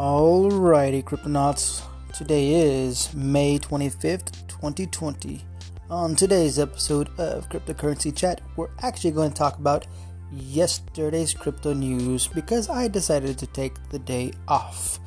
Alrighty, Cryptonauts. Today is May 25th, 2020. On today's episode of Cryptocurrency Chat, we're actually going to talk about yesterday's crypto news because I decided to take the day off.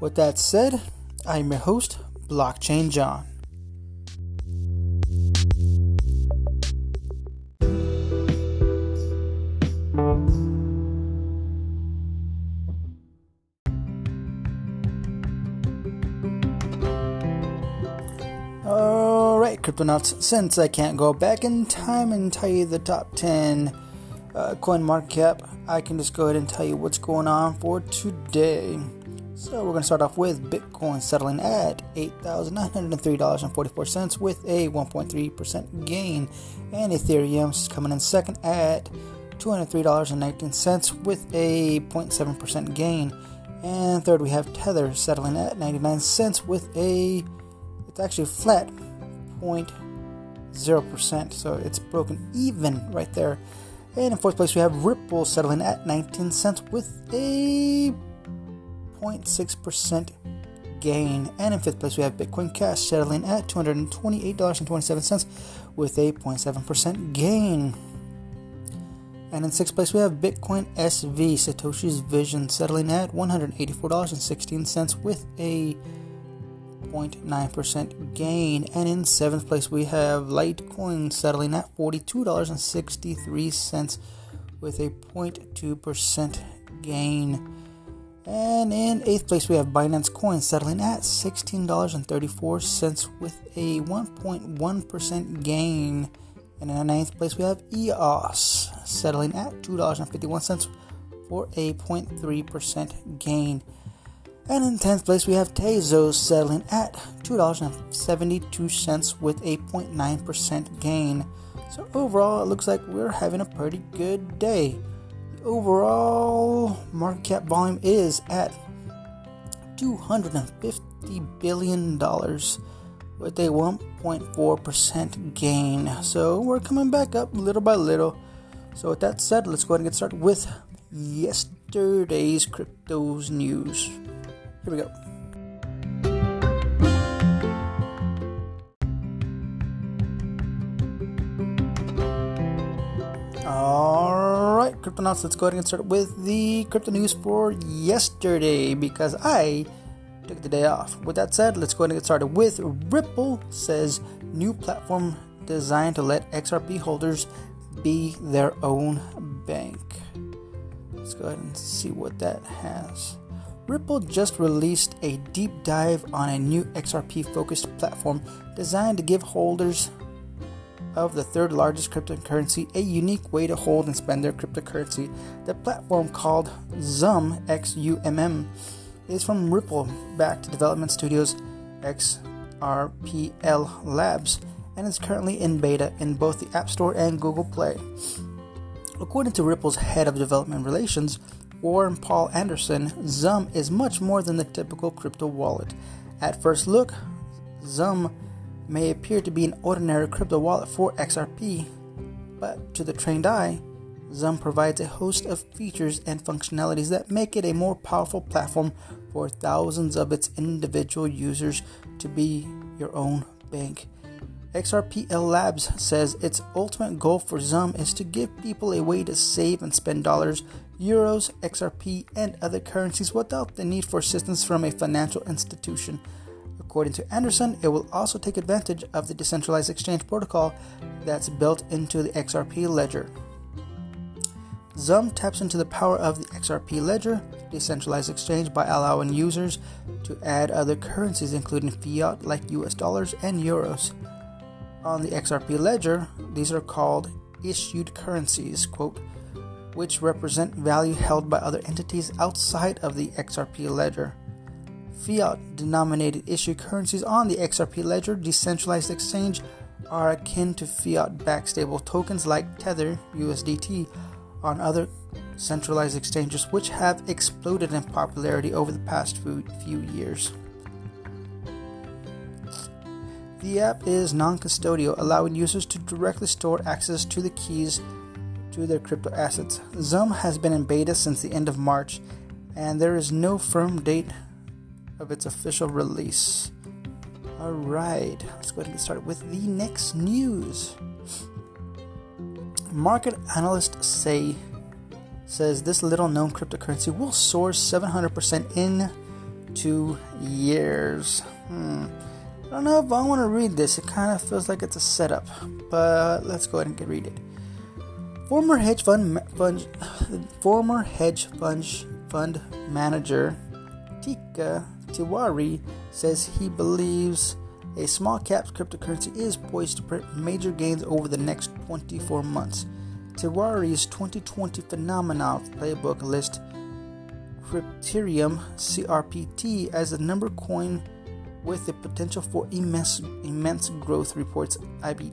With that said, I'm your host, Blockchain John. Cryptonauts, since I can't go back in time and tell you the top 10 uh, coin market cap, I can just go ahead and tell you what's going on for today. So we're going to start off with Bitcoin settling at $8,903.44 with a 1.3% gain, and Ethereum coming in second at $203.19 with a 0.7% gain. And third, we have Tether settling at 99 cents with a it's actually flat 0.0%, so it's broken even right there. And in fourth place, we have Ripple settling at 19 cents with a 0.6% gain. And in fifth place, we have Bitcoin Cash settling at $228.27 with a 0.7% gain. And in sixth place, we have Bitcoin SV Satoshi's Vision settling at $184.16 with a 0.9% gain. And in seventh place, we have Litecoin settling at $42.63 with a 0.2% gain. And in eighth place, we have Binance Coin settling at $16.34 with a 1.1% gain. And in ninth place, we have EOS settling at $2.51 for a 0.3% gain. And in 10th place, we have Tezos settling at $2.72 with a 0.9% gain. So, overall, it looks like we're having a pretty good day. The overall market cap volume is at $250 billion with a 1.4% gain. So, we're coming back up little by little. So, with that said, let's go ahead and get started with yesterday's cryptos news. Here we go. Alright, Cryptonauts, let's go ahead and start with the crypto news for yesterday because I took the day off. With that said, let's go ahead and get started with Ripple says new platform designed to let XRP holders be their own bank. Let's go ahead and see what that has. Ripple just released a deep dive on a new XRP focused platform designed to give holders of the third largest cryptocurrency a unique way to hold and spend their cryptocurrency. The platform called XUMM XUMM is from Ripple backed development studios XRPL Labs and is currently in beta in both the App Store and Google Play. According to Ripple's head of development relations, Warren Paul Anderson, XUMM is much more than the typical crypto wallet. At first look, XUMM may appear to be an ordinary crypto wallet for XRP, but to the trained eye, XUMM provides a host of features and functionalities that make it a more powerful platform for thousands of its individual users to be your own bank. XRPL Labs says its ultimate goal for XUMM is to give people a way to save and spend dollars euros, XRP, and other currencies without the need for assistance from a financial institution. According to Anderson, it will also take advantage of the decentralized exchange protocol that's built into the XRP ledger. XUMM taps into the power of the XRP ledger, decentralized exchange, by allowing users to add other currencies, including fiat like US dollars and euros. On the XRP ledger, these are called issued currencies, quote, which represent value held by other entities outside of the XRP ledger. Fiat denominated issue currencies on the XRP ledger decentralized exchange are akin to fiat backed stable tokens like Tether USDT on other centralized exchanges, which have exploded in popularity over the past few years. The app is non custodial, allowing users to directly store access to the keys to their crypto assets. XUMM has been in beta since the end of March, and there is no firm date of its official release. All right, let's go ahead and get started with the next news. Market analysts say says this little known cryptocurrency will soar 700% in two years. Hmm. I don't know if I want to read this. It kind of feels like it's a setup, but let's go ahead and get read it. Former hedge fund, fund former hedge fund fund manager Tika Tiwari says he believes a small cap cryptocurrency is poised to print major gains over the next 24 months. Tiwari's 2020 Phenomena Playbook lists Crypterium CRPT as the number coin with the potential for immense, immense growth, reports IB,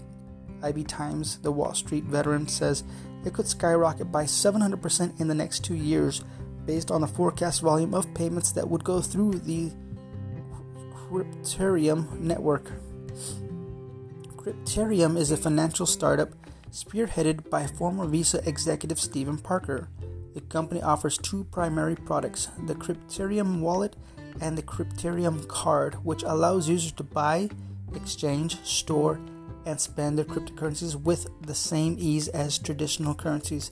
IB Times. The Wall Street veteran says it could skyrocket by 700% in the next two years based on the forecast volume of payments that would go through the Crypterium network. Crypterium is a financial startup spearheaded by former Visa executive Stephen Parker. The company offers two primary products the Crypterium wallet and the Crypterium card, which allows users to buy, exchange, store, and spend their cryptocurrencies with the same ease as traditional currencies.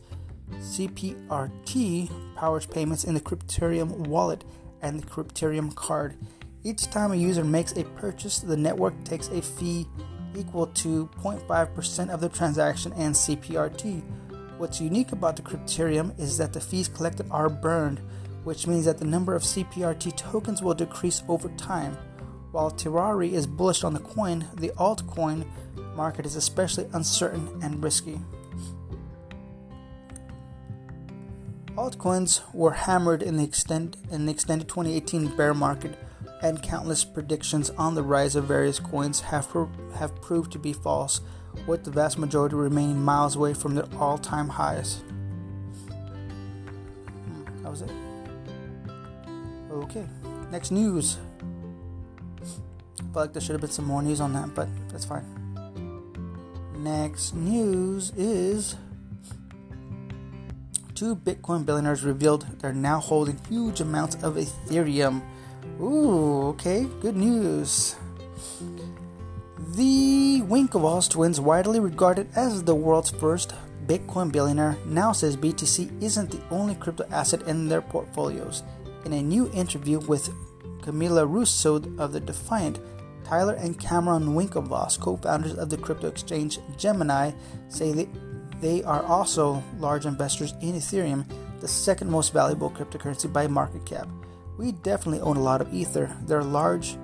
CPRT powers payments in the Crypterium wallet and the Crypterium card. Each time a user makes a purchase, the network takes a fee equal to 0.5% of the transaction and CPRT. What's unique about the Crypterium is that the fees collected are burned, which means that the number of CPRT tokens will decrease over time. While Tiwari is bullish on the coin, the altcoin market is especially uncertain and risky. Altcoins were hammered in the, extend, in the extended 2018 bear market, and countless predictions on the rise of various coins have, pro- have proved to be false, with the vast majority remaining miles away from their all time highs. Hmm, that was it. Okay, next news. I feel like there should have been some more news on that, but that's fine. Next news is two Bitcoin billionaires revealed they're now holding huge amounts of Ethereum. Ooh, okay, good news. The Winklevoss twins, widely regarded as the world's first Bitcoin billionaire, now says BTC isn't the only crypto asset in their portfolios. In a new interview with Camila Russo of the Defiant, Tyler and Cameron Winklevoss, co-founders of the crypto exchange Gemini, say that they are also large investors in Ethereum, the second most valuable cryptocurrency by market cap. We definitely own a lot of Ether. They're large,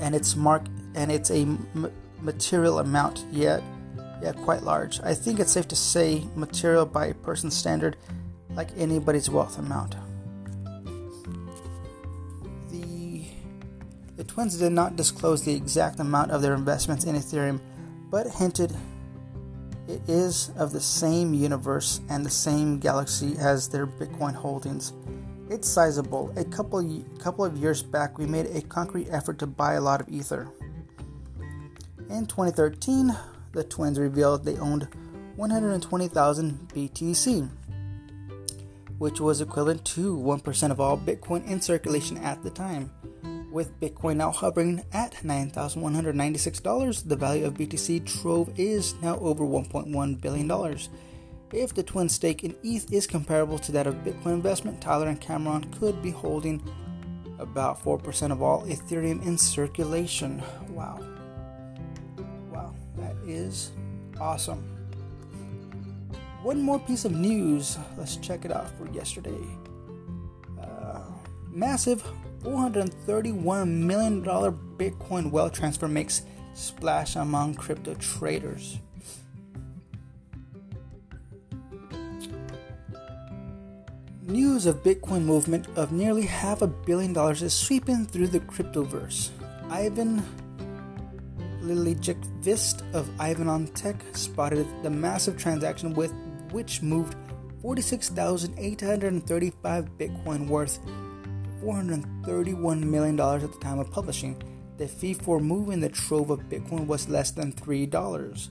and it's mark and it's a m- material amount. Yet, yeah, quite large. I think it's safe to say material by a person's standard, like anybody's wealth amount. Twins did not disclose the exact amount of their investments in Ethereum, but hinted it is of the same universe and the same galaxy as their Bitcoin holdings. It's sizable. A couple couple of years back, we made a concrete effort to buy a lot of Ether. In 2013, the twins revealed they owned 120,000 BTC, which was equivalent to 1% of all Bitcoin in circulation at the time. With Bitcoin now hovering at $9,196, the value of BTC Trove is now over $1.1 billion. If the twin stake in ETH is comparable to that of Bitcoin investment, Tyler and Cameron could be holding about 4% of all Ethereum in circulation. Wow. Wow, that is awesome. One more piece of news. Let's check it out for yesterday. Uh, massive $431 million Bitcoin wealth transfer makes splash among crypto traders. News of Bitcoin movement of nearly half a billion dollars is sweeping through the cryptoverse. Ivan Liljeqvist of Ivan on Tech spotted the massive transaction with which moved 46,835 Bitcoin worth $431 million at the time of publishing. The fee for moving the trove of Bitcoin was less than $3.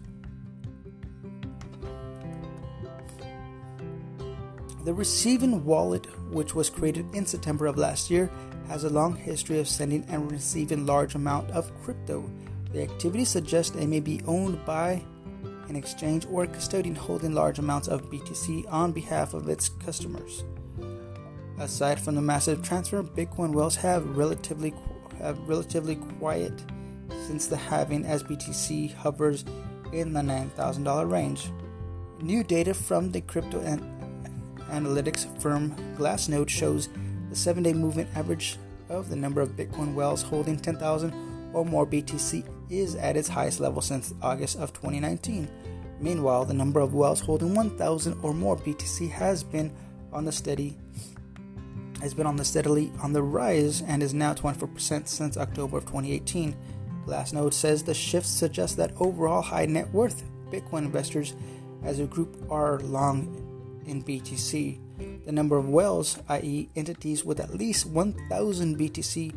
The receiving wallet, which was created in September of last year, has a long history of sending and receiving large amount of crypto. The activity suggests it may be owned by an exchange or custodian holding large amounts of BTC on behalf of its customers. Aside from the massive transfer, Bitcoin whales have relatively have relatively quiet since the halving as BTC hovers in the $9,000 range. New data from the crypto an- analytics firm Glassnode shows the 7-day movement average of the number of Bitcoin whales holding 10,000 or more BTC is at its highest level since August of 2019. Meanwhile, the number of whales holding 1,000 or more BTC has been on the steady has been on the steadily on the rise and is now 24% since October of 2018. Glassnode says the shift suggests that overall high net worth Bitcoin investors as a group are long in BTC. The number of whales, i.e., entities with at least 1,000 BTC,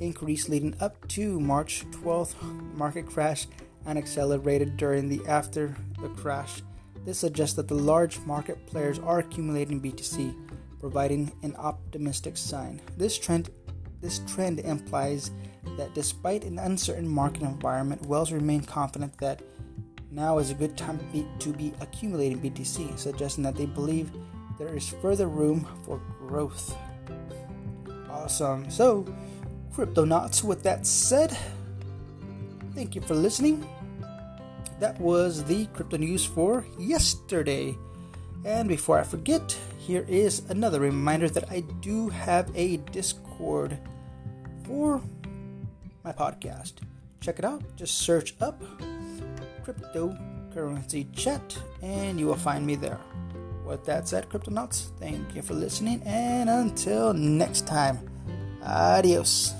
increased leading up to March 12th market crash and accelerated during the after the crash. This suggests that the large market players are accumulating BTC, providing an optimistic sign. This trend this trend implies that despite an uncertain market environment, Wells remain confident that now is a good time to be, to be accumulating BTC, suggesting that they believe there is further room for growth. Awesome. So, crypto Cryptonauts, with that said, thank you for listening. That was the crypto news for yesterday. And before I forget, here is another reminder that I do have a Discord for my podcast. Check it out. Just search up cryptocurrency chat and you will find me there. With that said, Cryptonauts, thank you for listening and until next time, adios.